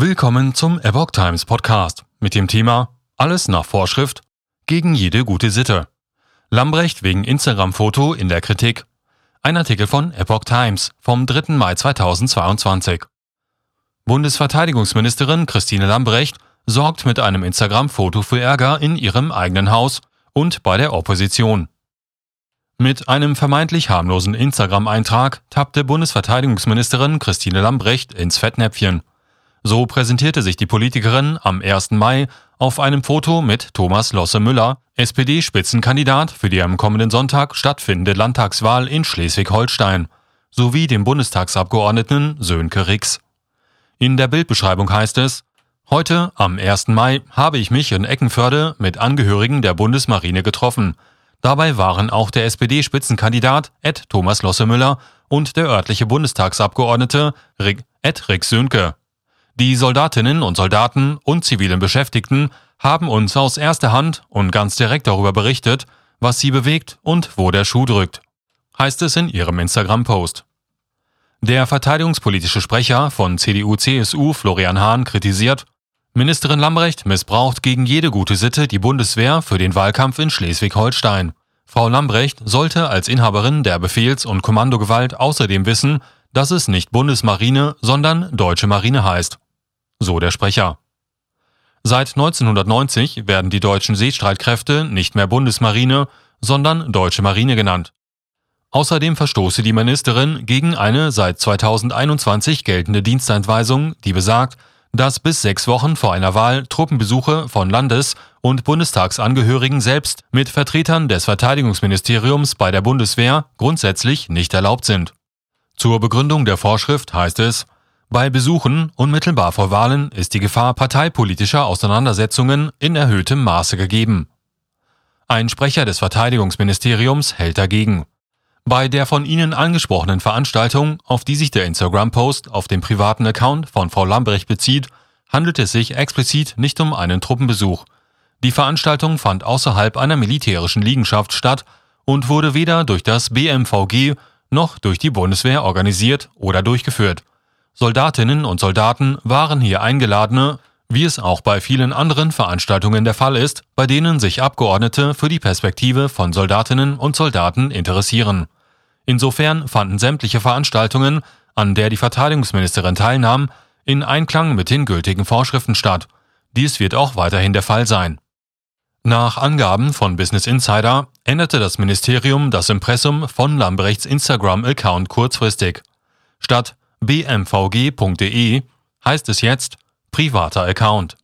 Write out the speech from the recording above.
Willkommen zum Epoch Times Podcast mit dem Thema Alles nach Vorschrift gegen jede gute Sitte. Lambrecht wegen Instagram-Foto in der Kritik. Ein Artikel von Epoch Times vom 3. Mai 2022. Bundesverteidigungsministerin Christine Lambrecht sorgt mit einem Instagram-Foto für Ärger in ihrem eigenen Haus und bei der Opposition. Mit einem vermeintlich harmlosen Instagram-Eintrag tappte Bundesverteidigungsministerin Christine Lambrecht ins Fettnäpfchen. So präsentierte sich die Politikerin am 1. Mai auf einem Foto mit Thomas Losse Müller, SPD-Spitzenkandidat für die am kommenden Sonntag stattfindende Landtagswahl in Schleswig-Holstein, sowie dem Bundestagsabgeordneten Sönke Rix. In der Bildbeschreibung heißt es, Heute, am 1. Mai, habe ich mich in Eckenförde mit Angehörigen der Bundesmarine getroffen. Dabei waren auch der SPD-Spitzenkandidat Ed Thomas Losse Müller und der örtliche Bundestagsabgeordnete Rick, Ed Rick Sönke. Die Soldatinnen und Soldaten und zivilen Beschäftigten haben uns aus erster Hand und ganz direkt darüber berichtet, was sie bewegt und wo der Schuh drückt, heißt es in ihrem Instagram-Post. Der verteidigungspolitische Sprecher von CDU-CSU Florian Hahn kritisiert, Ministerin Lambrecht missbraucht gegen jede gute Sitte die Bundeswehr für den Wahlkampf in Schleswig-Holstein. Frau Lambrecht sollte als Inhaberin der Befehls- und Kommandogewalt außerdem wissen, dass es nicht Bundesmarine, sondern Deutsche Marine heißt so der Sprecher. Seit 1990 werden die deutschen Seestreitkräfte nicht mehr Bundesmarine, sondern Deutsche Marine genannt. Außerdem verstoße die Ministerin gegen eine seit 2021 geltende Diensteinweisung, die besagt, dass bis sechs Wochen vor einer Wahl Truppenbesuche von Landes- und Bundestagsangehörigen selbst mit Vertretern des Verteidigungsministeriums bei der Bundeswehr grundsätzlich nicht erlaubt sind. Zur Begründung der Vorschrift heißt es, bei Besuchen unmittelbar vor Wahlen ist die Gefahr parteipolitischer Auseinandersetzungen in erhöhtem Maße gegeben. Ein Sprecher des Verteidigungsministeriums hält dagegen. Bei der von Ihnen angesprochenen Veranstaltung, auf die sich der Instagram-Post auf dem privaten Account von Frau Lambrecht bezieht, handelt es sich explizit nicht um einen Truppenbesuch. Die Veranstaltung fand außerhalb einer militärischen Liegenschaft statt und wurde weder durch das BMVG noch durch die Bundeswehr organisiert oder durchgeführt. Soldatinnen und Soldaten waren hier eingeladene, wie es auch bei vielen anderen Veranstaltungen der Fall ist, bei denen sich Abgeordnete für die Perspektive von Soldatinnen und Soldaten interessieren. Insofern fanden sämtliche Veranstaltungen, an der die Verteidigungsministerin teilnahm, in Einklang mit den gültigen Vorschriften statt. Dies wird auch weiterhin der Fall sein. Nach Angaben von Business Insider änderte das Ministerium das Impressum von Lambrechts Instagram-Account kurzfristig. Statt bmvg.de heißt es jetzt privater Account.